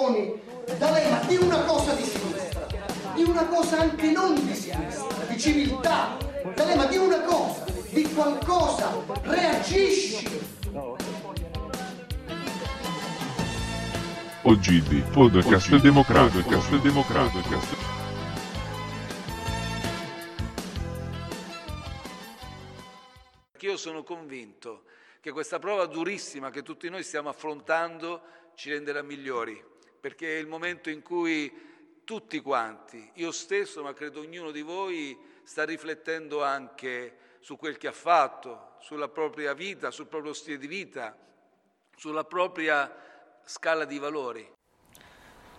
D'Alema di una cosa di sinistra, di una cosa anche non di sinistra, di civiltà. D'Alema di una cosa, di qualcosa, reagisci. OGD, podcast democratico, podcast democratico. Io sono convinto che questa prova durissima che tutti noi stiamo affrontando ci renderà migliori, perché è il momento in cui tutti quanti, io stesso, ma credo ognuno di voi, sta riflettendo anche su quel che ha fatto, sulla propria vita, sul proprio stile di vita, sulla propria scala di valori.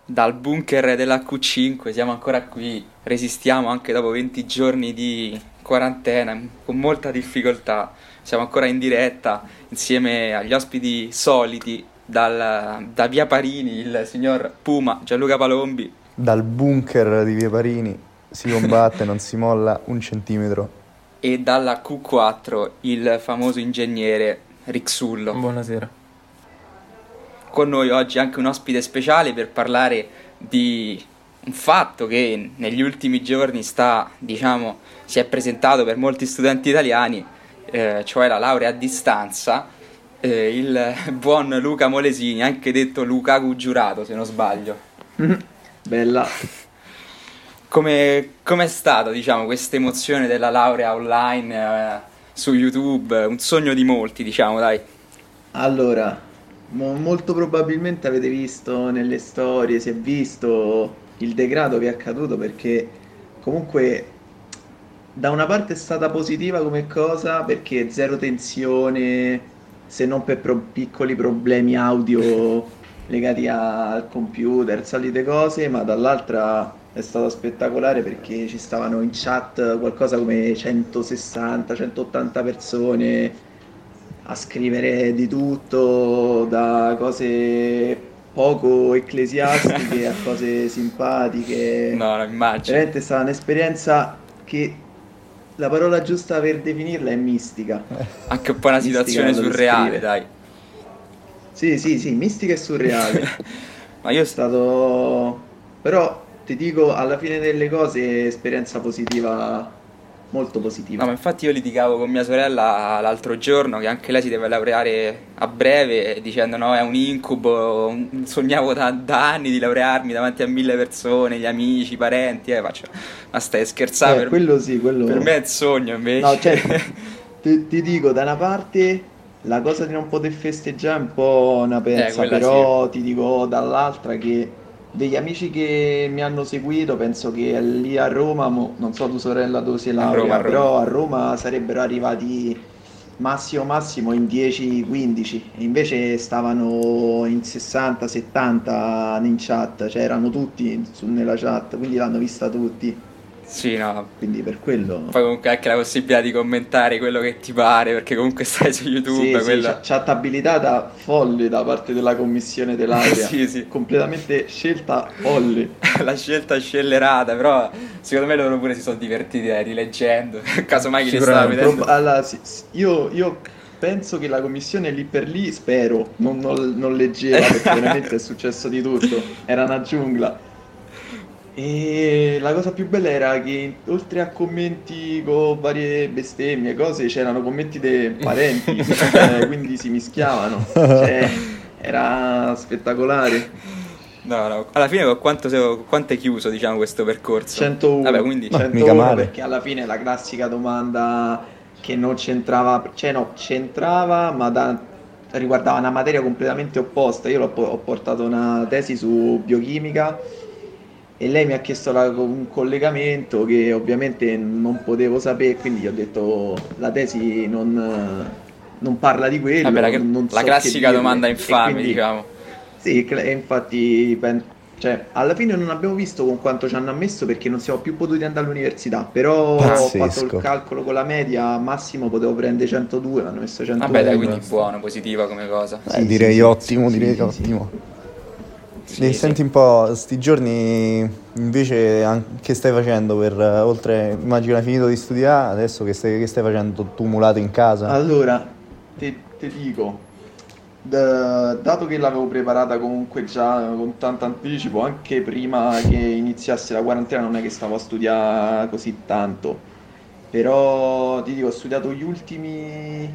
Dal bunker della Q5 siamo ancora qui, resistiamo anche dopo 20 giorni di quarantena con molta difficoltà. Siamo ancora in diretta insieme agli ospiti soliti dal, da Via Parini, il signor Puma Gianluca Palombi. Dal bunker di Via Parini si combatte, non si molla un centimetro. E dalla Q4 il famoso ingegnere Rixullo. Buonasera con noi oggi anche un ospite speciale per parlare di un fatto che negli ultimi giorni sta, diciamo, si è presentato per molti studenti italiani, eh, cioè la laurea a distanza. Eh, il buon Luca Molesini, anche detto Lukaku giurato se non sbaglio. Bella. Come è stata, diciamo, questa emozione della laurea online eh, su YouTube? Un sogno di molti, diciamo, dai. Allora, molto probabilmente avete visto nelle storie, si è visto il degrado che è accaduto perché comunque da una parte è stata positiva come cosa perché zero tensione, se non per pro- piccoli problemi audio legati al computer, solite cose, ma dall'altra è stato spettacolare perché ci stavano in chat qualcosa come 160-180 persone a scrivere di tutto, da cose poco ecclesiastiche a cose simpatiche. No, no, immagino. Veramente è stata un'esperienza che la parola giusta per definirla è mistica. Anche un po' una situazione surreale, dai. Sì, sì, sì, mistica e surreale. Ma io... È stato... Però ti dico, alla fine delle cose, esperienza positiva molto positiva. No, ma infatti io litigavo con mia sorella l'altro giorno che anche lei si deve laureare a breve dicendo no è un incubo, sognavo da, da anni di laurearmi davanti a mille persone, gli amici, i parenti, eh, faccio, ma stai scherzando? Eh, per, quello sì, quello... per me è il sogno invece. No, cioè, ti, ti, dico, da una parte la cosa di non poter festeggiare è un po' una pensa, eh, però sì. ti dico dall'altra che degli amici che mi hanno seguito, penso che lì a Roma, mo, non so tu sorella dove si laurea, però a Roma sarebbero arrivati massimo massimo in 10-15 invece stavano in 60-70 in chat, cioè erano tutti su, nella chat, quindi l'hanno vista tutti. Sì, no. Quindi per quello. Poi comunque anche la possibilità di commentare quello che ti pare, perché comunque stai su YouTube. Sì, quella... sì, chattabilità da folle da parte della commissione dell'area. sì, sì. Completamente scelta folle. la scelta scellerata, però secondo me loro pure si sono divertiti eh, rileggendo. Casomai chi le stava vedendo. Allora, sì, io, io penso che la commissione lì per lì, spero, non, non, non leggeva perché veramente è successo di tutto. Era una giungla. E la cosa più bella era che oltre a commenti con varie bestemmie e cose, c'erano commenti dei parenti, eh, quindi si mischiavano. Cioè, era spettacolare. No, no, alla fine quanto, quanto è chiuso diciamo questo percorso? 101. Vabbè, quindi... 101 perché alla fine la classica domanda che non c'entrava, cioè no, c'entrava, ma da, riguardava una materia completamente opposta. Io ho portato una tesi su biochimica e lei mi ha chiesto la, un collegamento che ovviamente non potevo sapere, quindi gli ho detto la tesi non, non parla di quello. Vabbè, la, non la so classica domanda infame, quindi, diciamo. Sì, infatti cioè, alla fine non abbiamo visto con quanto ci hanno ammesso perché non siamo più potuti andare all'università, però Pazzesco. ho fatto il calcolo con la media, massimo potevo prendere 102, hanno messo 102. Vabbè dai, quindi buono, positiva come cosa. Eh, sì, direi sì, ottimo, sì, direi ottimo. Sì, sì. Senti un po', sti giorni invece che stai facendo per, oltre, immagino hai finito di studiare, adesso che stai, che stai facendo tumulato in casa? Allora, ti dico, d- dato che l'avevo preparata comunque già con tanto anticipo, anche prima che iniziasse la quarantena, non è che stavo a studiare così tanto. Però ti dico, ho studiato gli ultimi,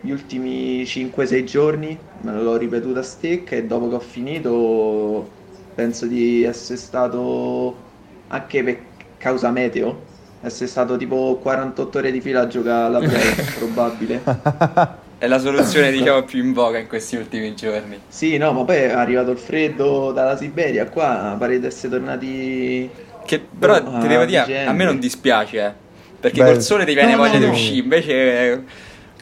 gli ultimi 5-6 giorni, me l'ho ripetuta a stecca e dopo che ho finito penso di essere stato anche per causa meteo, essere stato tipo 48 ore di fila a giocare alla play, probabile. È la soluzione, diciamo, più in voga in questi ultimi giorni. Sì, no, ma poi è arrivato il freddo dalla Siberia, qua pare di essere tornati... Che però ti devo a dire, a me non dispiace, eh. Perché Beh, col sole ti viene no, voglia no, di uscire, invece eh,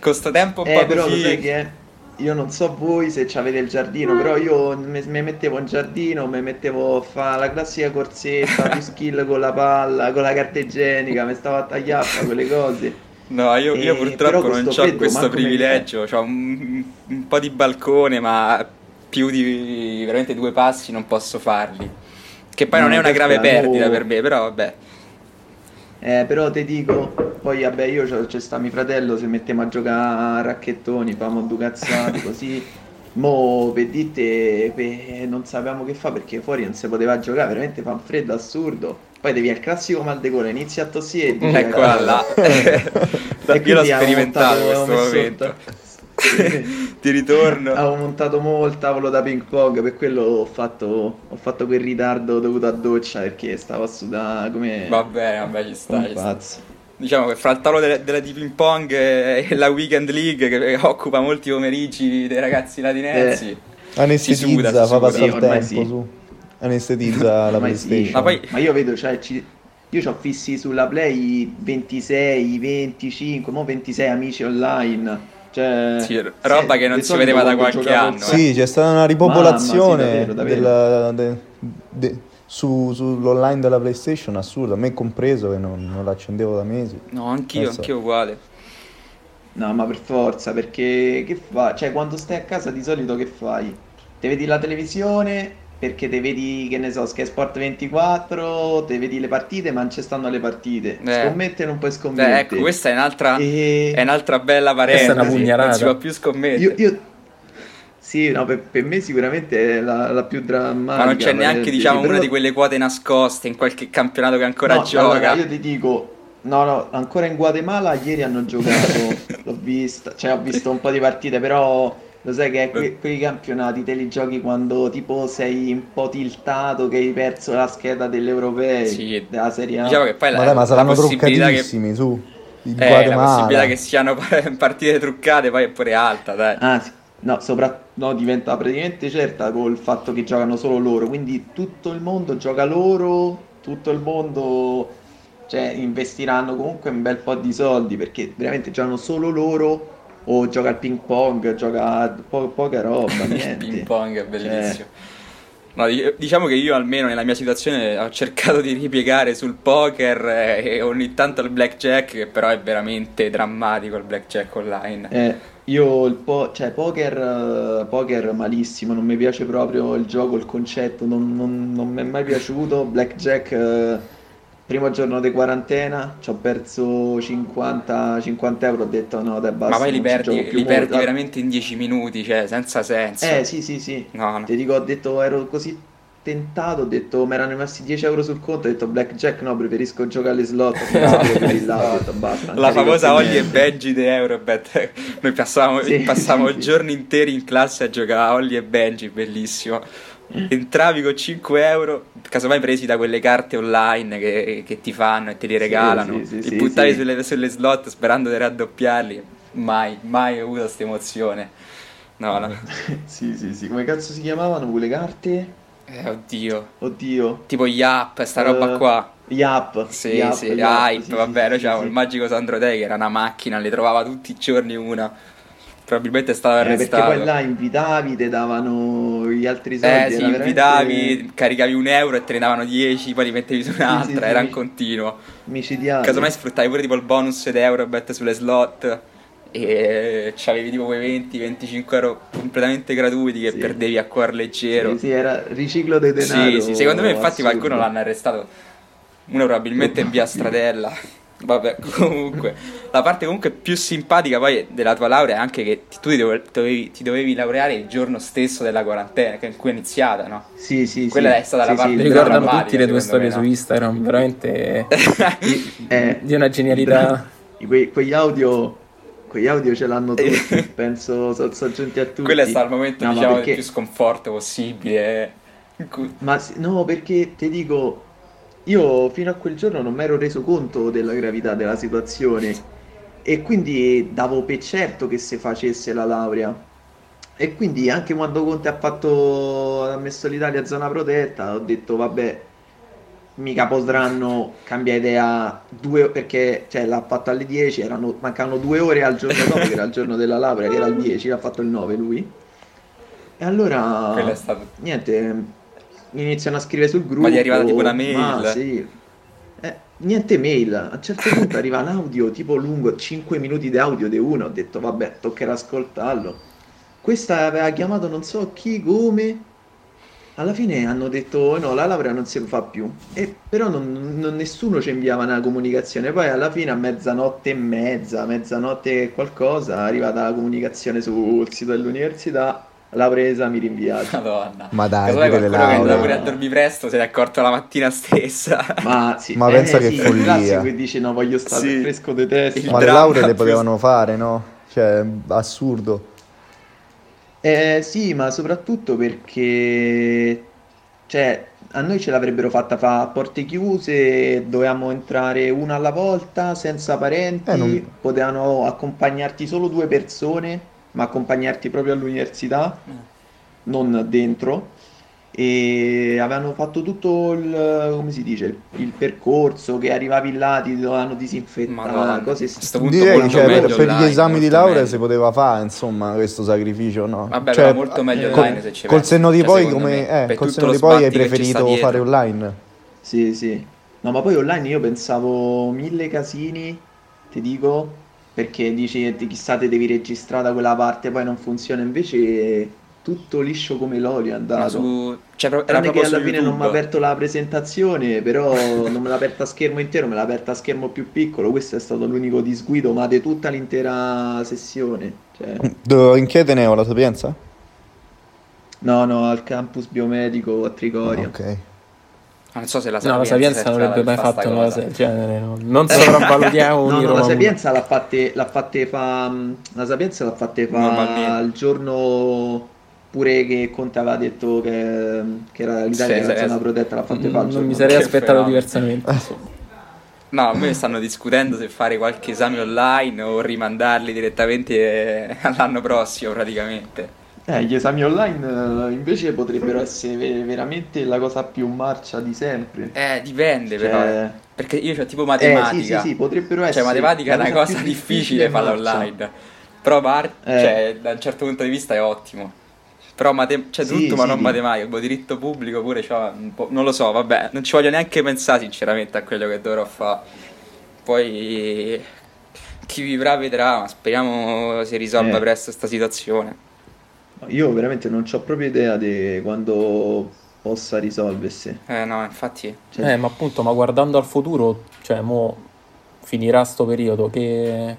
con sto tempo un Eh, po' però lo sai così... che è? Io non so voi se avete il giardino, però io mi mettevo in giardino, mi mettevo a fare la classica corsetta, più skill con la palla, con la carta igienica, mi stavo a tagliare, quelle cose. No, io, io Eh, purtroppo non ho questo privilegio, ho un, un po' di balcone, ma più di veramente due passi non posso farli. Che poi No, non è una grave perdita no. per me, però vabbè. Eh, però te dico, poi vabbè io c'è sta mio fratello, se mettiamo a giocare a racchettoni, famo due cazzate così, mo per dite pe- non sapevamo che fa perché fuori non si poteva giocare, veramente fa un freddo assurdo, poi devi al classico mal de gola, inizi a tossire e dici, Eccola là. E Io l'ho sperimentato questo avevo messo- Ti ritorno. Avevo montato mo il tavolo da ping pong, per quello ho fatto, ho fatto quel ritardo dovuto a doccia perché stavo a sudare come Va bene, vabbè, ci sta. ci sta. pazzo. Diciamo che fra il tavolo delle, delle di ping pong e la weekend league che occupa molti pomeriggi dei ragazzi latinensi. Eh. Si Anestetizza, suda, si fa passare Sì, il tempo sì. su. Anestetizza la Ormai sì. PlayStation. Ma poi- Ma io vedo, cioè, ci- io ho fissi sulla Play 26, 25, mo 26 amici online. Cioè, Sì, roba che non si vedeva da qualche giocavo anno, al- eh. Sì, c'è stata una ripopolazione Mamma, sì, davvero, davvero. della- de- de- su- sull'online della PlayStation assurda, me compreso che non, non l'accendevo da mesi. No, anch'io, so. anch'io uguale. No, ma per forza, perché che fa? Cioè, quando stai a casa di solito che fai? Te vedi la televisione perché te vedi, che ne so, Sky Sport 24, te vedi le partite, ma non ci stanno le partite. Eh. Scommettere non puoi scommettere. Beh, ecco, questa è un'altra, E- è un'altra bella Questa è una pugnalata. Non si può più scommettere. Io, io- Sì, no, per, per me sicuramente è la, la più drammatica. Ma non c'è neanche, diciamo, una però- di quelle quote nascoste in qualche campionato che ancora No, gioca. allora, io ti dico, no, no, ancora in Guatemala ieri hanno giocato, l'ho vista, cioè ho visto un po' di partite, però lo sai che que- quei campionati te li giochi quando tipo sei un po' tiltato, che hai perso la scheda degli europei, Sì. della Serie A. Diciamo che poi la, Ma dai, ma la saranno possibilità che, truccatissimi su. Eh, la possibilità che siano partite truccate poi è pure alta, dai. Ah, sì. No, sopra... no, diventa praticamente certa col fatto che giocano solo loro, quindi tutto il mondo gioca loro, tutto il mondo, cioè, investiranno comunque un bel po' di soldi perché veramente giocano solo loro o gioca al ping pong, gioca a po- poca roba, Il niente. ping pong è Cioè, bellissimo. No, di- diciamo che io almeno nella mia situazione ho cercato di ripiegare sul poker eh, e ogni tanto il blackjack, che però è veramente drammatico il blackjack online. Eh, io il po- cioè, poker, eh, poker malissimo, non mi piace proprio il gioco, il concetto, non, non- non mi è mai piaciuto. Blackjack, eh, primo giorno di quarantena, ci ho perso 50, 50 euro, ho detto no, dai, basta, Ma poi li perdi, li perdi veramente in 10 minuti, cioè senza senso. Eh, sì, sì, sì. No, no. Ti dico, ho detto, ero così tentato, ho detto, mi erano rimasti 10 euro sul conto, ho detto blackjack no, preferisco giocare alle slot, quelli là, ho detto basta. La famosa più Olli e. Benji di Eurobet. Noi passavamo, Sì, passavamo sì, sì. giorni interi in classe a giocare a Olli e Benji, bellissimo. Entravi con 5 euro, casomai presi da quelle carte online che, che ti fanno e te li regalano. sì, sì, li sì, buttavi sì. Sulle, sulle slot sperando di raddoppiarli. Mai, mai ho avuto questa emozione. No, no. Sì, sì, sì, come cazzo si chiamavano quelle carte? Eh, oddio. Oddio. Tipo Yap, sta roba Eh, qua. Yap, Sì, Yap, sì, Yap, Hype, sì, vabbè, sì, noi c'avevamo il magico Sandro Day che era una macchina, le trovava tutti i giorni una. Probabilmente stava Eh, perché arrestato. poi là invitavi, te davano gli altri soldi, Eh era sì, veramente- invitavi, caricavi un euro e te ne davano 10, poi li mettevi su un'altra, sì, era sì. in continuo. micidiali. Casomai sfruttavi pure tipo il bonus di Eurobet sulle slot e c'avevi tipo quei 20-25 euro completamente gratuiti che Sì. perdevi a cuor leggero. Sì, sì, era riciclo di denaro. Sì, sì, secondo me infatti assurdo. qualcuno l'hanno arrestato. Uno probabilmente in via Stradella. Vabbè, comunque, la parte comunque più simpatica poi della tua laurea è anche che tu ti dovevi, ti dovevi laureare il giorno stesso della quarantena, che in cui è iniziata, no? Sì, sì, Quella sì. è stata Sì, la parte sì. Mi più ricordano drammatica, tutte le tue storie me, su no? Instagram, veramente Eh, di una genialità. que- quegli audio, quegli audio ce l'hanno tutti, penso sono sorgenti a tutti. Quello è stato il momento, No, diciamo, perché- più sconforto possibile. Ma no, perché ti dico, io fino a quel giorno non mi ero reso conto della gravità della situazione e quindi davo per certo che se facesse la laurea. E quindi anche quando Conte ha fatto, ha messo l'Italia a zona protetta, ho detto vabbè, mica potranno cambiare idea due, perché cioè, l'ha fatto alle 10, erano, mancavano due ore al giorno dopo, che era il giorno della laurea, che era il 10, l'ha fatto il 9 lui. E allora... Niente, iniziano a scrivere sul gruppo. Ma gli è arrivata tipo una mail? Ma sì. Eh, niente mail. A un certo punto arriva un audio tipo lungo, 5 minuti di audio di uno. Ho detto, vabbè, toccherà ascoltarlo. Questa aveva chiamato non so chi, come. Alla fine hanno detto, "Oh, no, la laurea non si fa più. E però non- non- nessuno ci inviava una comunicazione. Poi alla fine a mezzanotte e mezza, mezzanotte e qualcosa, è arrivata la comunicazione sul sito dell'università. Laurea esami rinviati. Madonna. Ma dai, Casomai pure le qualcuno che lauree. lavora a dormire presto se ne è accorto la mattina stessa. Ma, sì, Ma eh, pensa che sì, il follia. che dice no, voglio stare Sì. fresco di testa. Il Ma le lauree le più- potevano fare, no? Cioè, assurdo. Eh, sì, ma soprattutto perché cioè, a noi ce l'avrebbero fatta fa a porte chiuse, dovevamo entrare una alla volta, senza parenti, Eh, non- potevano accompagnarti solo due persone, ma accompagnarti proprio all'università, non dentro. E avevano fatto tutto il, come si dice, il, il percorso che arrivavi là, ti dovevano disinfettare, Madonna. cose Direi molto cioè, per, per gli esami di laurea meglio. si poteva fare, insomma, questo sacrificio, no? Vabbè, Cioè, molto meglio col- online se Col senno di Cioè, poi, come, me, eh, col senno di poi hai preferito fare online? Sì, sì. No, ma poi online io pensavo mille casini, ti dico, perché dici "Eh, chissà te devi registrare da quella parte, poi non funziona, invece tutto liscio come l'olio è andato. su... cioè, pro- era che alla fine non mi ha YouTube. aperto la presentazione, però non me l'ha aperta a schermo intero, me l'ha aperta a schermo più piccolo. Questo è stato l'unico disguido, ma di tutta l'intera sessione. Cioè, Do- In che Ateneo, la Sapienza? no, no, al campus biomedico a Trigoria. Ok. Non so se la No, la Sapienza Sapienza non avrebbe mai fatto una cosa. del genere. no. Non sopravvalutiamo No, ogni no, la Roma Sapienza l'ha fatte, l'ha fatte fa, la Sapienza l'ha fatte fa il giorno pure che Conte aveva detto che, che era l'Italia Sì, era sì, zona sì. protetta, l'ha fatte fa il Non mi sarei aspettato fenomeno. diversamente. No, a me stanno discutendo se fare qualche esame online o rimandarli direttamente eh, all'anno prossimo praticamente. Eh, gli esami online eh, invece potrebbero essere ve- veramente la cosa più marcia di sempre. Eh, dipende però. Cioè, eh. Perché io ho tipo eh, matematica. sì, sì, sì, potrebbero essere Cioè, matematica è la una cosa più difficile farla marcia. online. Però par- Eh. cioè, da un certo punto di vista è ottimo. Però mate- c'è Sì, tutto, ma sì, non sì. matematica. Boh, diritto pubblico pure c'ha un po'. Non lo so, vabbè, non ci voglio neanche pensare sinceramente a quello che dovrò fare. Poi chi vivrà vedrà, ma speriamo si risolva Eh. presto questa situazione. Io veramente non ho proprio idea di quando possa risolversi. Eh no, infatti. Cioè, Eh, ma appunto, ma guardando al futuro, cioè, mo finirà sto periodo, che,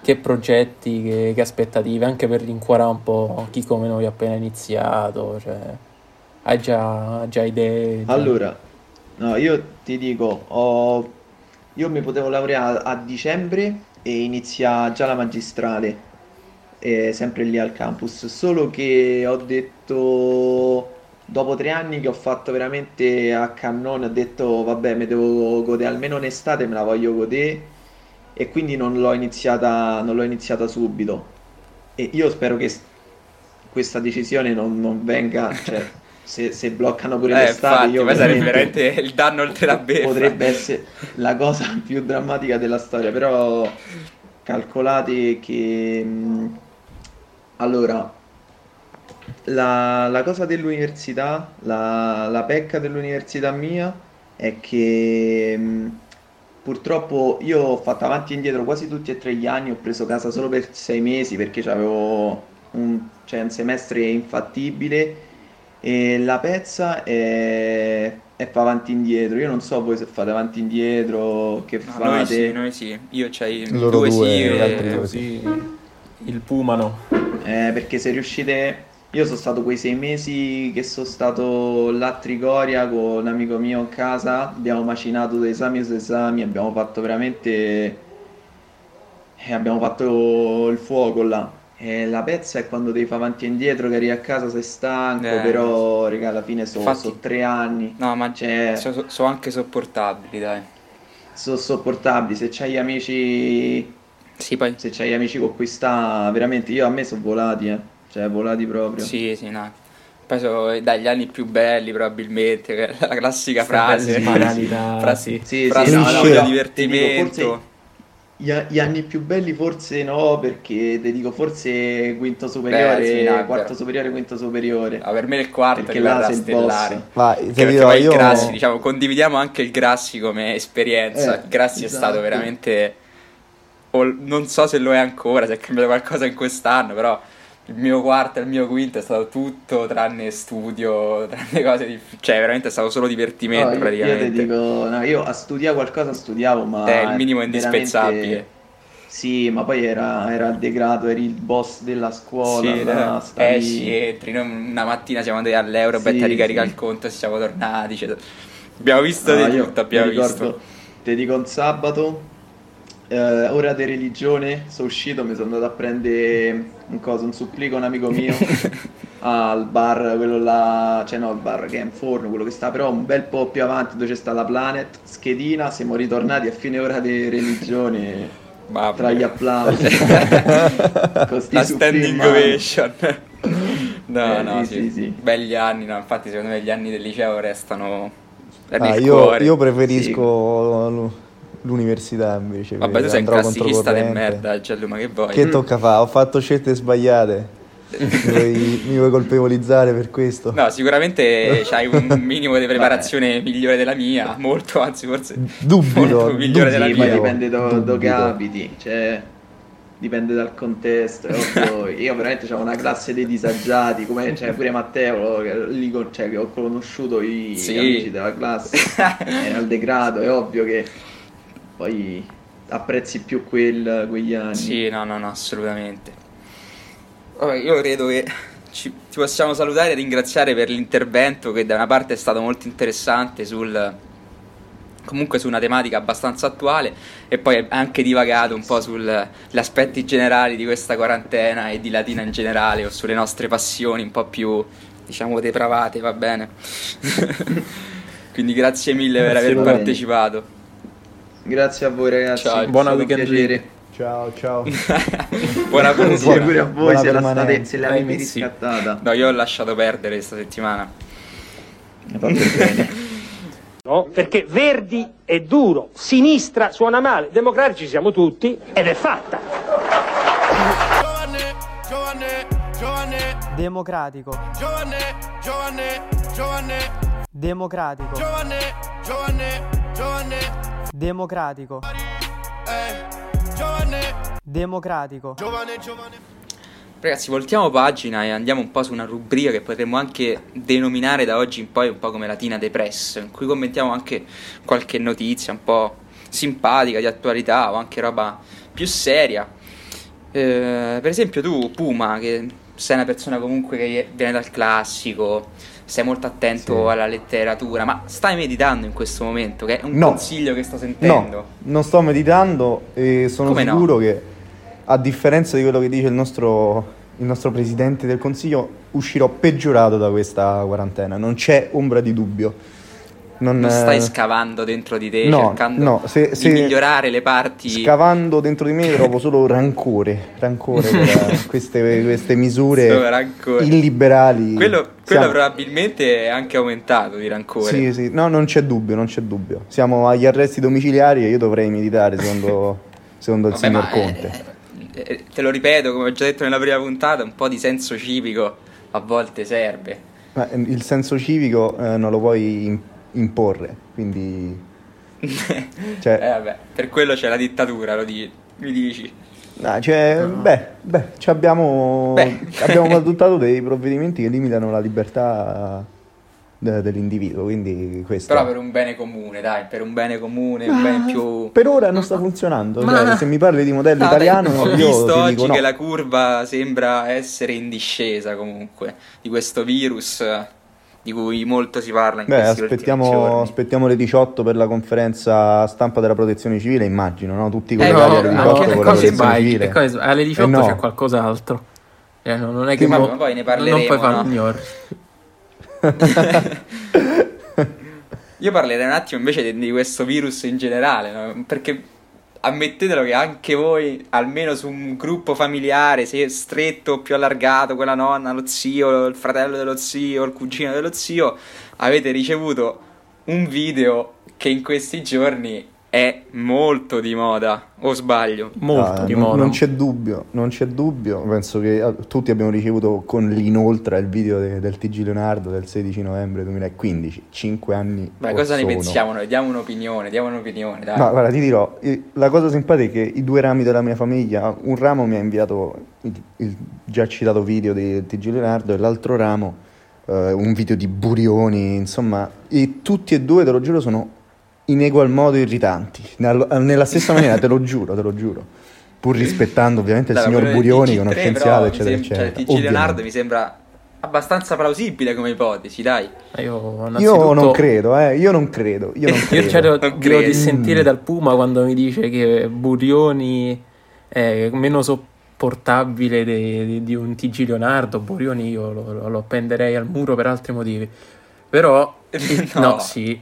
che progetti, che, che aspettative, anche per rincuorare un po' chi come noi ha appena iniziato, cioè, hai già, già idee? già- Allora, no, io ti dico, ho- io mi potevo laureare a dicembre e inizia già la magistrale, eh, sempre lì al campus, solo che ho detto, dopo tre anni che ho fatto veramente a cannone, ho detto, vabbè, mi devo godere almeno un'estate, me la voglio godere, e quindi non l'ho iniziata, non l'ho iniziata subito. E io spero che questa decisione non, non venga, cioè, se, se bloccano pure Eh, l'estate, infatti, io sarebbe veramente il danno oltre la beffa. potrebbe essere la cosa più drammatica della storia, però calcolate che mh, allora la, la cosa dell'università, la, la pecca dell'università mia è che mh, purtroppo io ho fatto avanti e indietro quasi tutti e tre gli anni, ho preso casa solo per sei mesi perché avevo un, cioè, un semestre infattibile e la pezza è, è fa avanti e indietro. Io non so voi se fate avanti e indietro, che No, fate. noi sì, noi sì. Io c'hai Loro due, due, sì e- altri due. Così il Pumano. Eh, perché se riuscite... Io sono stato quei sei mesi che sono stato là a Trigoria con un amico mio in casa, abbiamo macinato esami su esami, abbiamo fatto veramente... eh, abbiamo fatto il fuoco là. E la pezza è quando devi fare avanti e indietro, che arrivi a casa sei stanco, Eh, però raga, alla fine sono Infatti- tre anni, No, ma Cioè- sono so anche sopportabili, dai. sono sopportabili. Se c'hai amici, Sì, poi... se c'hai amici con cui sta, veramente io a me sono volati, eh. Cioè volati proprio. Sì, sì, no. Poi sono dagli anni più belli probabilmente, è la classica frase. banalità, frasi, sì. Frasi sì, no, no, no, divertimento. ti dico, forse gli, gli anni più belli forse no, perché ti dico forse quinto superiore, Beh, sì, no, è quarto superiore, quinto superiore. Ah, per me il quarto Perché è là sei stellare. Ma perché dirò, io... il Grassi, diciamo, condividiamo anche il Grassi come esperienza. Eh, il Grassi è esatto. stato veramente. O non so se lo è ancora, se è cambiato qualcosa in quest'anno, però il mio quarto e il mio quinto è stato tutto tranne studio, tranne cose di. cioè, veramente è stato solo divertimento No, io, io praticamente. dico, no, io a studiare qualcosa studiavo, ma È il minimo veramente- indispensabile. Sì, ma poi era, era il degrado, eri il boss della scuola, Sì, eh, stavi- esci, entri. Noi una mattina siamo andati all'Eurobet Sì, a ricaricare sì. il conto e siamo tornati. cioè, abbiamo visto Ah, di tutto, abbiamo visto. Ti dico un sabato, eh, ora di religione, sono uscito, mi sono andato a prendere un coso, un supplì con un amico mio al bar, quello là, cioè no, il bar che è in forno, quello che sta però un bel po' più avanti dove c'è sta la Planet, schedina, siamo ritornati a fine ora di religione Vabbè. tra gli applausi. Con La standing ovation. No, Eh, no, sì, sì. sì. Belli anni, no, infatti secondo me gli anni del liceo restano Ah, io, io preferisco l'università invece. Vabbè, tu sei un andrò classicista di controcorrente. merda, Gianlu, ma che vuoi? Che tocca fare? Ho fatto scelte sbagliate. mi, vuoi, mi vuoi colpevolizzare per questo? No, sicuramente c'hai un minimo di preparazione migliore della mia, molto, anzi forse Dubito, molto migliore della dubito. poi mia. dipende da dove capiti, cioè dipende dal contesto. è ovvio. Io veramente ho una classe dei disagiati, come cioè, pure Matteo, che, lì cioè, che ho conosciuto i Sì. amici della classe, era al degrado, è ovvio che poi apprezzi più quel- quegli anni. Sì, no, no, no, assolutamente. Vabbè, io credo che ci, ti possiamo salutare e ringraziare per l'intervento che da una parte è stato molto interessante sul comunque su una tematica abbastanza attuale e poi anche divagato un po' sugli aspetti generali di questa quarantena e di Latina in generale o sulle nostre passioni un po' più diciamo depravate, va bene? Quindi grazie mille per aver partecipato. Grazie a voi ragazzi, Ciao. Buona weekend piacere. Ciao, ciao. Buona fortuna. pure a voi Buona se, la state, se l'avevi Eh, sì. riscattata. No, io ho lasciato perdere questa settimana. No? Perché Verdi è duro, sinistra suona male, democratici siamo tutti ed è fatta. Giovane, giovane, giovane, Democratico. giovane, giovane, giovane, Democratico. giovane, giovane, giovane, Democratico. Democratico. Ragazzi, voltiamo pagina e andiamo un po' su una rubrica che potremmo anche denominare da oggi in poi un po' come Latina Depress, in cui commentiamo anche qualche notizia un po' simpatica di attualità o anche roba più seria. Eh, per esempio tu, Puma, che sei una persona comunque che viene dal classico, sei molto attento Sì. alla letteratura, ma stai meditando in questo momento, che è un No. consiglio che sto sentendo. No, non sto meditando e sono Come no? sicuro che, a differenza di quello che dice il nostro, il nostro presidente del consiglio, uscirò peggiorato da questa quarantena. Non c'è ombra di dubbio. Non, Non stai eh, scavando dentro di te, no, cercando no, se- di se- migliorare le parti. Scavando dentro di me trovo solo rancore, rancore per eh, queste, queste misure illiberali. Quello, quello Siamo- probabilmente è anche aumentato di rancore. Sì, sì, no, non c'è dubbio, non c'è dubbio. Siamo agli arresti domiciliari e io dovrei meditare secondo, secondo il Vabbè, signor ma, Conte. eh, eh, te lo ripeto, come ho già detto nella prima puntata, un po' di senso civico a volte serve. Ma eh, il senso civico eh, non lo puoi imporre, quindi... Eh, Cioè, vabbè, per quello c'è la dittatura, lo di- mi dici. Ah, cioè, beh, beh, ci abbiamo, Beh. abbiamo adottato dei provvedimenti che limitano la libertà de- dell'individuo, quindi questo. Però per un bene comune, dai, per un bene comune, un bene più... Per ora non sta funzionando, Ma- cioè, se mi parli di modello No, italiano ho visto ti oggi dico no. che la curva sembra essere in discesa comunque di questo virus eh, di cui molto si parla in Beh, questi ultimi aspettiamo, giorni. aspettiamo le 18 per la conferenza stampa della protezione civile, immagino, no? Tutti Eh, collegati no, alle anche 18 le con la cose protezione civile. e sbagli? alle 18 Eh no. c'è qualcos'altro. Eh, no, non è che ma mo- poi ne non parleremo, puoi fare no? ignori. Io parlerei un attimo invece di, di questo virus in generale, no? perché ammettetelo che anche voi, almeno su un gruppo familiare, se stretto o più allargato, quella nonna, lo zio, il fratello dello zio, il cugino dello zio, avete ricevuto un video che in questi giorni è molto di moda, o sbaglio? Molto Ah, di non, moda. non c'è dubbio, non c'è dubbio. Penso che eh, tutti abbiamo ricevuto con l'inoltre il video de- del TG Leonardo del 16 novembre 2015, 5 anni or cosa ne sono. pensiamo noi? Diamo un'opinione, diamo un'opinione, dai. No, guarda, ti dirò, la cosa simpatica è che i due rami della mia famiglia, un ramo mi ha inviato il, il già citato video di TG Leonardo e l'altro ramo eh, un video di Burioni, insomma, e tutti e due, te lo giuro, sono in egual modo irritanti, Nell- nella stessa maniera, te lo giuro, te lo giuro. Pur rispettando ovviamente il Dai, signor Burioni, che è TG3 uno scienziato, eccetera, sem- eccetera. Cioè, TG. Leonardo mi sembra abbastanza plausibile come ipotesi, dai. Io, Io innanzitutto- non credo, eh, io non credo, io non Io credo. cioè, devo, Non devo credi. dissentire dal Puma quando mi dice che Burioni è meno sopportabile de- di, di un TG Leonardo. Burioni io lo, lo- lo appenderei al muro per altri motivi. Però, No. no, sì,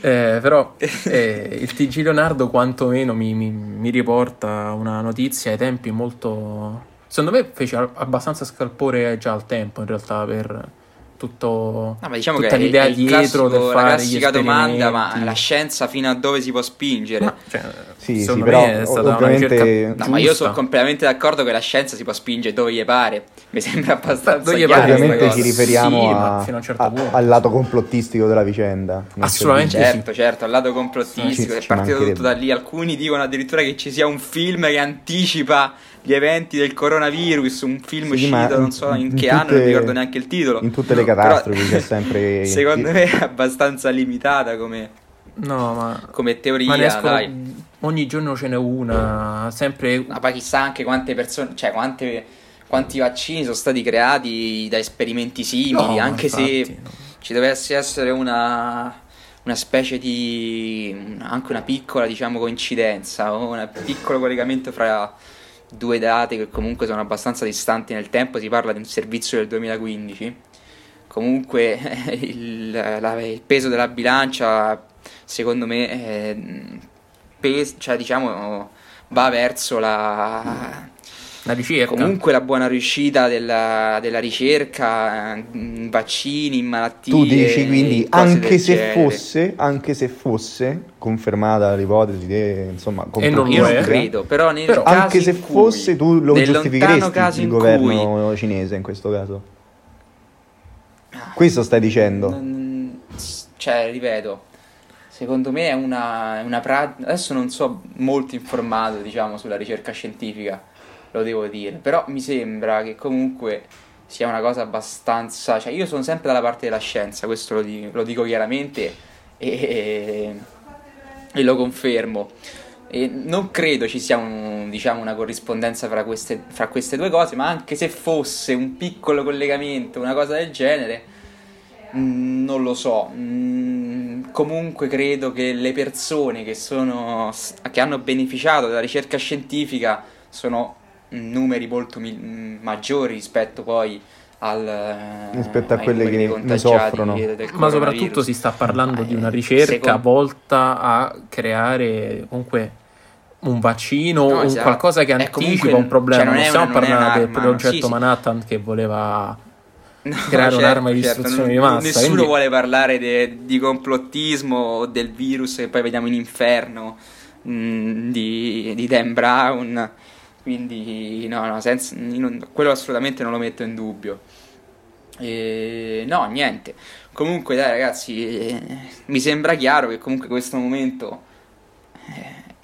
eh, però eh, il TG Leonardo quantomeno mi, mi- mi riporta una notizia ai tempi molto... Secondo me fece abbastanza scalpore già al tempo in realtà per tutto... No, ma diciamo tutta l'idea dietro classico- del la fare gli classica domanda, ma la scienza fino a dove si può spingere? Ma, cioè, Sì, sì, però è stata una ovviamente- ricerca No, ma io sono completamente d'accordo che la scienza si può spingere dove gli pare. Mi sembra abbastanza Dove gli chiaro Ovviamente ci riferiamo Sì, a- fino a un certo a- punto. al lato complottistico della vicenda. Assolutamente dubbio. Certo, certo, al lato complottistico Ci- è partito tutto da lì. Alcuni dicono addirittura che ci sia un film che anticipa gli eventi del coronavirus, un film Sì, uscito non so in, in che anno, non tutte- ricordo neanche il titolo. In tutte le Però, catastrofi c'è sempre... Secondo me è abbastanza limitata come, No, ma, come ma teoria, escono- dai. ogni giorno ce n'è una, sempre... Ma poi chissà anche quante persone, cioè quante, quanti vaccini sono stati creati da esperimenti simili, No, anche se infatti, no. ci dovesse essere una, una specie di, anche una piccola, diciamo, coincidenza o un piccolo collegamento fra due date che comunque sono abbastanza distanti nel tempo, si parla di un servizio del 2015. Comunque il, la- il peso della bilancia, secondo me, è, pes- cioè, diciamo, va verso la, La ricerca. comunque la buona riuscita della, della ricerca eh, in vaccini, in malattie. Tu dici quindi anche se, genere. fosse, anche se fosse confermata l'ipotesi di, insomma, E non lo Io non credo, però nel Però- caso anche se fosse tu lo giustificheresti caso il governo cui- cinese in questo caso. Questo stai dicendo? Non- cioè, ripeto, secondo me è una, una pratica. Adesso non so molto informato, diciamo, sulla ricerca scientifica, lo devo dire, però mi sembra che comunque sia una cosa abbastanza. Cioè, io sono sempre dalla parte della scienza, questo lo dico, lo dico chiaramente e, e lo confermo. E non credo ci sia un- diciamo, una corrispondenza fra queste, fra queste due cose, ma anche se fosse un piccolo collegamento, una cosa del genere, mm, non lo so. Mm, comunque credo che le persone che, sono, che hanno beneficiato della ricerca scientifica sono numeri molto mi- mm, maggiori rispetto poi al, Rispetto a ai quelle numeri che ne soffrono. Ma soprattutto si sta parlando Eh, di una ricerca secondo- volta a creare comunque un vaccino No, o un esatto. qualcosa che anticipa comunque- un problema. cioè, non non stiamo una- parlando del progetto sì, sì. Manhattan che voleva No, creare certo, un'arma di certo, distruzione di massa. Nessuno quindi- vuole parlare de- di complottismo o del virus che poi vediamo in inferno mm, di, di Dan Brown. Quindi, no, no, senza- non- quello assolutamente non lo metto in dubbio. E, no, niente. Comunque, dai, ragazzi, eh, mi sembra chiaro che comunque questo momento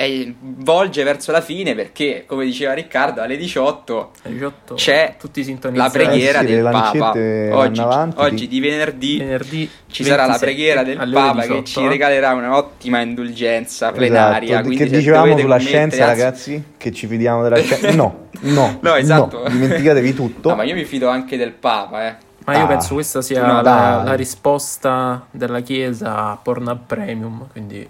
e volge verso la fine perché, come diceva Riccardo, alle 18, Alle 18 c'è la preghiera Eh sì, del Papa. Oggi, oggi di venerdì, Venerdì ci sarà la 27 preghiera del Papa che 18, ci regalerà un'ottima indulgenza plenaria. Esatto, quindi che dicevamo sulla scienza, anzi- ragazzi? Che ci fidiamo della scienza? No, no, No, esatto. no, dimenticatevi tutto. No, ma io mi fido anche del Papa, eh. Ma io Ah, penso questa sia no, la, la risposta della Chiesa a Pornhub Premium, quindi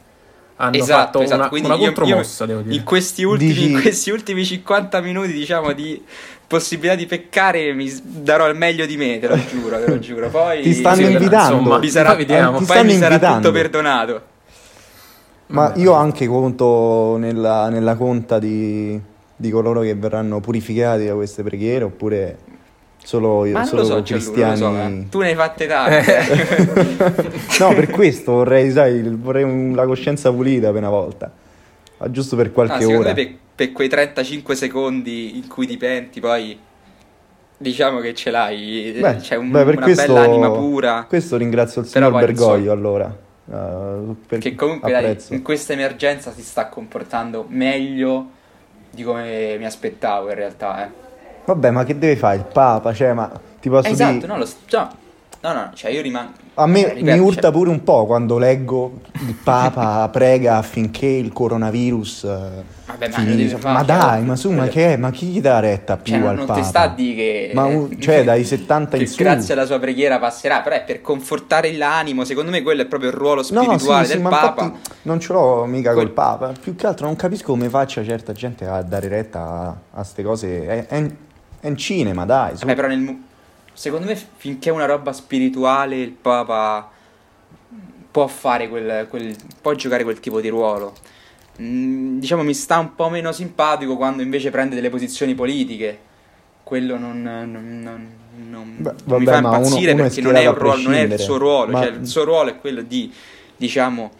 hanno Esatto, fatto esatto. una, Quindi una contromossa, io devo dire. in questi, ultimi, Dici- in questi ultimi 50 minuti, diciamo, di possibilità di peccare, mi darò il meglio di me, te lo giuro, te lo giuro. Poi Ti stanno sì, invitando. insomma, mi sarà, poi vediamo. Ti poi stanno mi sarà invitando. tutto perdonato. Ma io anche conto nella, nella conta di, di coloro che verranno purificati da queste preghiere, oppure solo, non solo lo so, non lo so, cristiani. tu ne hai fatte tante. no, per questo vorrei, sai, vorrei la coscienza pulita per una volta. Ma giusto per qualche secondo ora. per, per quei 35 secondi in cui ti penti, poi diciamo che ce l'hai, Beh, c'è un- beh, una questo, bella anima pura. Questo ringrazio il signor Bergoglio allora. eh, per- Che comunque dai, in questa emergenza si sta comportando meglio di come mi aspettavo in realtà. Eh. Vabbè, ma che deve fare il Papa? Cioè, ma ti posso Esatto, dire... no, lo, già, no, no, cioè io rimango... A me eh, mi ripeto, urta cioè, pure un po' quando leggo il Papa prega affinché il coronavirus eh, Vabbè, ma finisca. fare, Ma cioè, dai, ma su, ma che è? Ma chi gli dà retta più cioè, al non Papa? ti sta a dire che... Ma un- cioè, dai 70 in su. grazie alla sua preghiera passerà, però è per confortare l'animo, secondo me quello è proprio il ruolo No, spirituale sì, sì, del ma Papa. non ce l'ho mica Quel- col Papa. Più che altro non capisco come faccia certa gente a dare retta a, ste cose. È, è, è in cinema, dai. su. Vabbè, però nel secondo me finché è una roba spirituale il Papa può fare quel, quel- può giocare quel tipo di ruolo. Mm, diciamo mi sta un po' meno simpatico quando invece prende delle posizioni politiche. Quello non, non- non- non- Beh, non mi vabbè, fa uno- impazzire uno è perché non è, ruolo- non è il suo ruolo, Ma- cioè il suo ruolo è quello di, diciamo,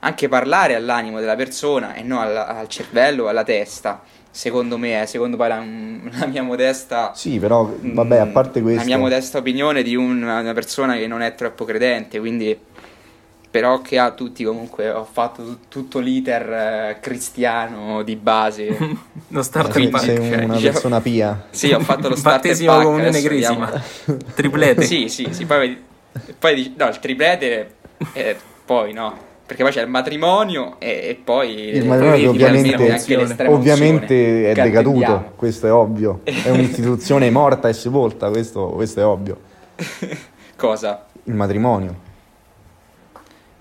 anche parlare all'animo della persona e non alla- al cervello, alla testa. Secondo me, eh, secondo poi la, la mia modesta Sì, però, vabbè, a parte Mm, questo... la mia modesta opinione di una, una persona che non è troppo credente, quindi però che ha tutti comunque ho fatto tu- tutto l'iter eh, cristiano di base. Lo starter sei, pack. sei cioè, una diciamo- persona pia. sì, ho fatto lo starter Battesimo pack, comunione adesso crisima. Triplete. Sì, sì, sì, poi, poi dici- no, il triplete eh, poi no, perché poi c'è il matrimonio e, e poi Il poi matrimonio almeno ovviamente, ovviamente è decaduto, questo è ovvio. È un'istituzione morta e sepolta, questo, questo è ovvio. Cosa? Il matrimonio.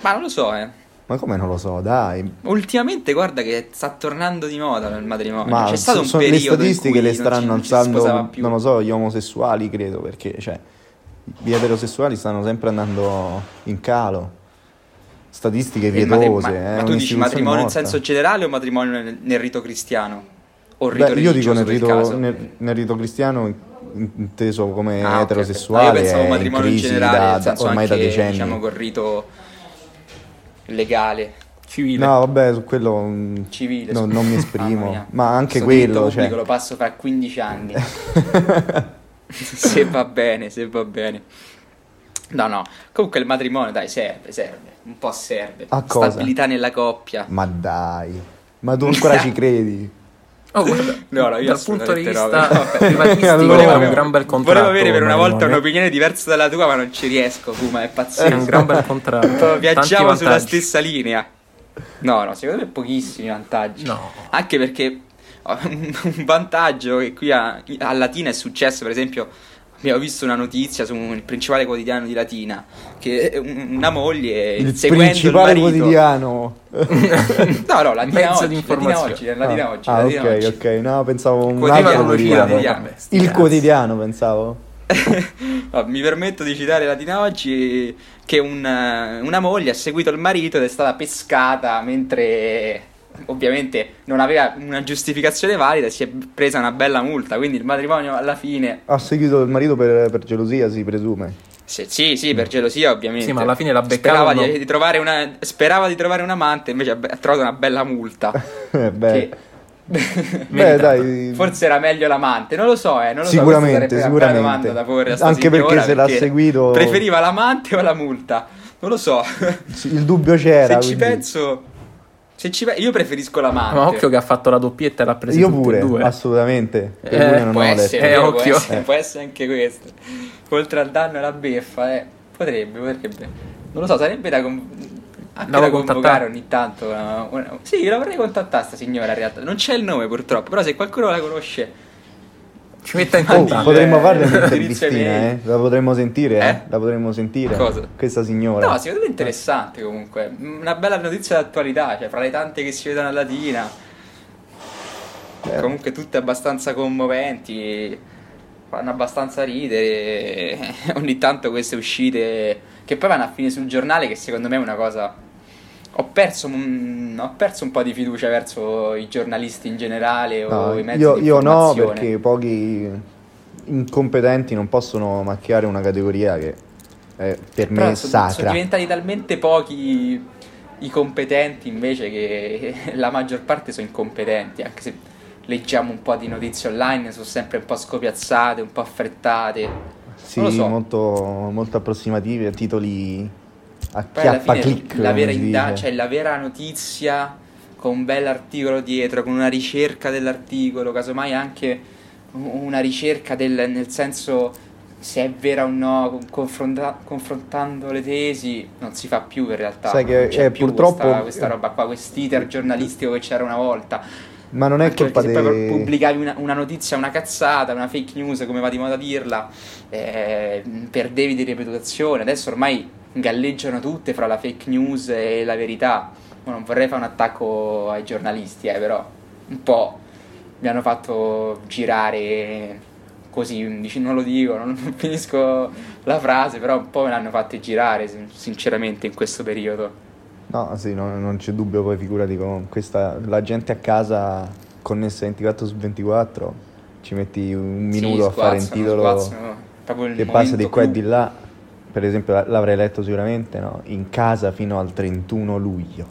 Ma non lo so, eh. Ma come non lo so, dai. Ultimamente guarda che sta tornando di moda il matrimonio. Ma C'è stato so- un le periodo in statistiche cui le staranno alzando, non lo so, gli omosessuali credo, perché cioè, gli eterosessuali stanno sempre andando in calo. Statistiche Eh, pietose, ma, è ma tu dici matrimonio in morta. senso generale o matrimonio nel, nel rito cristiano? O rito Beh, io dico nel rito, nel, nel rito cristiano in- inteso come Ah, eterosessuale, Ah, io pensavo in matrimonio in crisi generale, da- da- ormai da decenni. diciamo col rito legale, Civile. No, vabbè, su quello mm, civile. no- non mi esprimo, ma anche Sto quello, pubblico cioè, lo passo fra 15 anni. se va bene, se va bene. No, no. Comunque il matrimonio, dai, serve, serve. Un po' serve. A cosa? Stabilità nella coppia. ma dai, ma tu ancora ci credi? Oh, guarda, No, no, io dal punto di vista privatistico Allora- è un gran bel contratto. Volevo avere per una volta un'opinione diversa dalla tua, ma non ci riesco, Puma, è È pazzesco. un gran bel contratto. Viaggiamo sulla stessa linea. No, no, secondo me pochissimi vantaggi. No. Anche perché un vantaggio che qui a, a Latina è successo, per esempio, abbiamo visto una notizia sul principale quotidiano di Latina che un- una moglie Il seguendo principale il quotidiano. No, no, Latina Mezzo oggi, Latina oggi, Latina ah, oggi, ah, Latina ok, oggi. ok, no, pensavo un Quotidiano, altro quotidiano, quotidiano. Il quotidiano, pensavo. No, mi permetto di citare Latina oggi che un, eh, una moglie ha seguito il marito ed è stata pescata mentre ovviamente non aveva una giustificazione valida si è presa una bella multa, quindi il matrimonio alla fine... Ha seguito il marito per, per gelosia, si presume. se- sì, sì, per gelosia ovviamente. Sì, ma alla fine l'ha beccato Sperava, no? di, di trovare una, sperava di trovare un amante, invece ha, trovato una bella multa. Eh, Beh, che- beh, dai. Forse era meglio l'amante, non lo so, eh, non lo Sicuramente, so. sicuramente. da porre a Anche perché se l'ha perché seguito- Preferiva l'amante o la multa? Non lo so. Il dubbio c'era. se ci quindi- penso, Se ci io preferisco l'amante. Ma occhio che ha fatto la doppietta e l'ha presa Io pure, due. assolutamente. Eh, cui non può ho essere. Eh, può essere, Eh. può essere anche questo. Oltre al danno e la beffa, eh. Potrebbe, potrebbe. Non lo so, sarebbe da, con- anche Da da contattare. convocare ogni tanto. una- una- Sì, la vorrei contattare sta signora in realtà. Non c'è il nome purtroppo, però se qualcuno la conosce... Ci metta in Oh, contatto. potremmo farle Indirizzo un'intervistina, email. eh? La potremmo sentire, eh? Eh? La potremmo sentire. Cosa? Questa signora. No, me è interessante comunque. Una bella notizia d'attualità, cioè fra le tante che si vedono a Latina. Eh. Comunque tutte abbastanza commoventi, fanno abbastanza ridere. Ogni tanto queste uscite che poi vanno a finire sul giornale, che secondo me è una cosa. Ho perso, un... ho perso un po' di fiducia verso i giornalisti in generale o No, i mezzi io, io no, perché pochi incompetenti non possono macchiare una categoria che è per me Però è sono, sono sacra. diventati talmente pochi i competenti invece che la maggior parte sono incompetenti, anche se leggiamo un po' di notizie online, sono sempre un po' scopiazzate, un po' affrettate. Sì, so. molto, molto approssimativi a titoli a Poi alla chiappa fine click. la vera, inda- cioè, la vera notizia con un bell'articolo dietro, con una ricerca dell'articolo, casomai anche una ricerca del, nel senso se è vera o no, confronta- confrontando le tesi, non si fa più in realtà. Sai che, eh, più purtroppo- questa, questa roba qua, quest'iter giornalistico che c'era una volta. Ma non è Anche colpa perché se dei... pubblicavi una, una notizia, una cazzata, una fake news, come va di moda dirla, eh, perdevi di reputazione. Adesso ormai galleggiano tutte fra la fake news e la verità. Non vorrei fare un attacco ai giornalisti, eh, però un po' mi hanno fatto girare così, dici, non lo dico, non, finisco la frase, però un po' me l'hanno fatto girare, sin- sinceramente, in questo periodo. No, sì, no- non c'è dubbio, poi figurati con questa... La gente a casa connessa 24 su 24, ci metti un Sì, minuto a fare un titolo il che passa di qua e di là. Per esempio, la- l'avrei letto sicuramente, no? In casa fino al 31 luglio.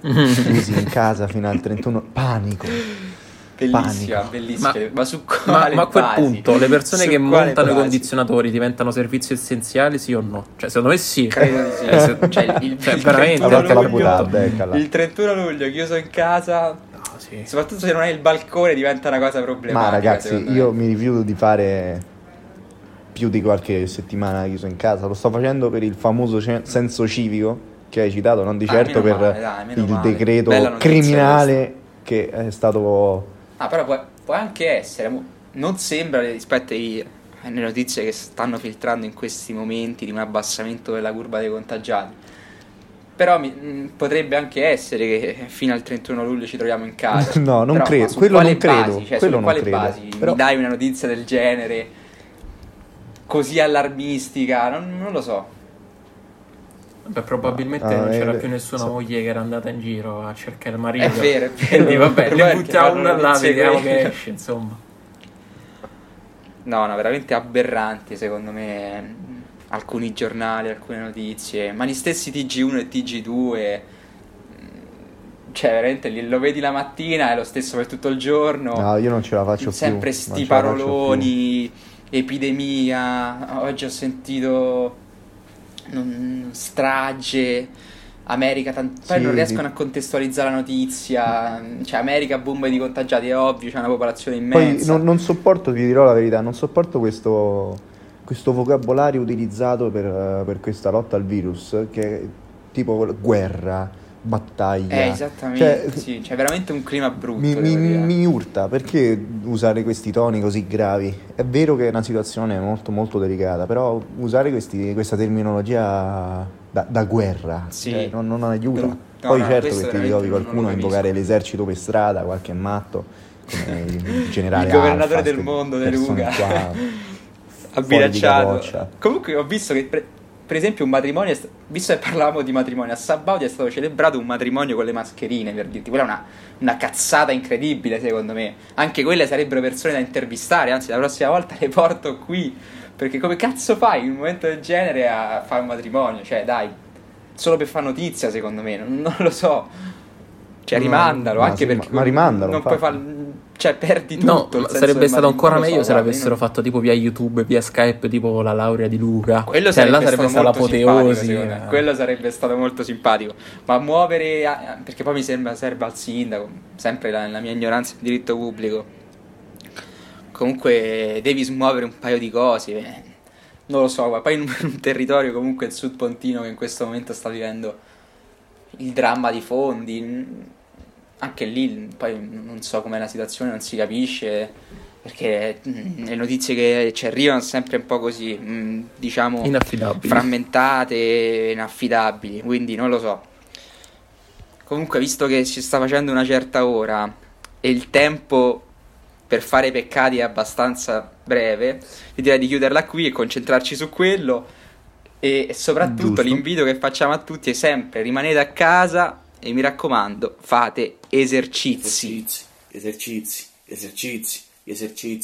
Chiusi in casa fino al 31... Panico. Bellissima, Panico. bellissima. Ma- Ma, su quale ma a quel basi? punto le persone Su che montano i condizionatori diventano servizi essenziali, sì o no? Cioè, secondo me sì. Credo di sì. Eh, Cioè, il, cioè, il veramente. Ha 31 fatto la luglio- puttana, eccala. Il 31 luglio chiuso in casa, No, sì. soprattutto se non hai il balcone, diventa una cosa problematica. Ma ragazzi, io me. mi rifiuto di fare più di qualche settimana chiuso in casa. Lo sto facendo per il famoso senso civico che hai citato, non di Ah, certo per male, dai, il male. decreto criminale che è stato... Ah, però può, può anche essere, non sembra rispetto ai- alle notizie che stanno filtrando in questi momenti di un abbassamento della curva dei contagiati. Però mi- mh, potrebbe anche essere che fino al 31 luglio ci troviamo in casa. No, non Però, credo, quello non credo, Basi? Cioè, quello su non quale credo. basi Però- mi dai una notizia del genere così allarmistica? Non, non lo so. Beh, probabilmente Ah, non c'era eh, più nessuna so- moglie che era andata in giro a cercare il marito. È vero, è vero. Quindi vabbè, Poi ne buttiamo una là, vediamo che esce, insomma. No, no, veramente aberranti secondo me alcuni giornali, alcune notizie, ma gli stessi TG1 e TG2, mh, cioè veramente li- lo vedi la mattina è lo stesso per tutto il giorno, No, io non ce la faccio sempre più. sti la faccio paroloni, epidemia, oggi ho sentito non- strage, America, tan- poi Sì, non sì. riescono a contestualizzare la notizia, cioè America bomba di contagiati, è ovvio, c'è una popolazione più. Poi immensa. non, non sopporto, ti dirò la verità, non sopporto questo, questo vocabolario utilizzato per, per questa lotta al virus, che è tipo guerra, battaglia. Eh, esattamente, Cioè, sì, c'è veramente un clima brutto. Mi, mi- mi urta perché usare questi toni così gravi? È vero che è una situazione molto molto delicata, però usare questi- questa terminologia da, da guerra Sì. cioè, non, non aiuta. No, Poi no, certo che ti ritrovi qualcuno a invocare l'esercito per strada, qualche matto, come il generale Il governatore Alfa, del mondo, De Luca. capoccia. Comunque ho visto che per, per esempio un matrimonio, visto che parlavamo di matrimonio, a Sabaudia è stato celebrato un matrimonio con le mascherine, per dirti, quella è una, una cazzata incredibile secondo me. Anche quelle sarebbero persone da intervistare, anzi la prossima volta le porto qui, perché come cazzo fai in un momento del genere a fare un matrimonio? Cioè dai, solo per fare notizia secondo me, non, non lo so. Cioè Ma- rimandalo, ma anche sì, perché ma- ma rimandalo, non puoi infatti. Cioè perdi tutto. No, ma sarebbe stato ancora meglio se l'avessero non- fatto tipo via YouTube, via Skype, tipo la laurea di Luca. Quello Cioè, sarebbe, sarebbe stato stata l'apoteosi. eh. Quello sarebbe stato molto simpatico. Ma muovere, a- perché poi mi sembra serve al sindaco, sempre la, la mia ignoranza in diritto pubblico. Comunque devi smuovere un paio di cose. eh. Non lo so, guarda, poi in un, in un territorio comunque il Sud Pontino che in questo momento sta vivendo il dramma di fondi. Anche lì poi non so com'è la situazione, non si capisce. Perché mm, le notizie che ci arrivano sono sempre un po' così, mm, diciamo, frammentate, inaffidabili, quindi non lo so. Comunque, visto che si sta facendo una certa ora e il tempo per fare peccati è abbastanza breve, vi direi di chiuderla qui e concentrarci su quello. E soprattutto Giusto. l'invito che facciamo a tutti è sempre rimanete a casa e mi raccomando, fate esercizi. esercizi, esercizi, esercizi, esercizi.